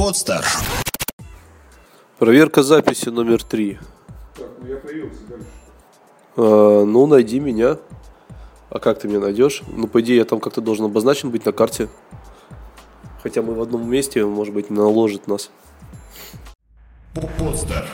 Подстар. Проверка записи номер три. Так, ну я появился дальше. А, ну, найди меня. А как ты меня найдешь? Ну, по идее, я там как-то должен обозначен быть на карте. Хотя мы в одном месте, может быть, наложит нас. Подстар.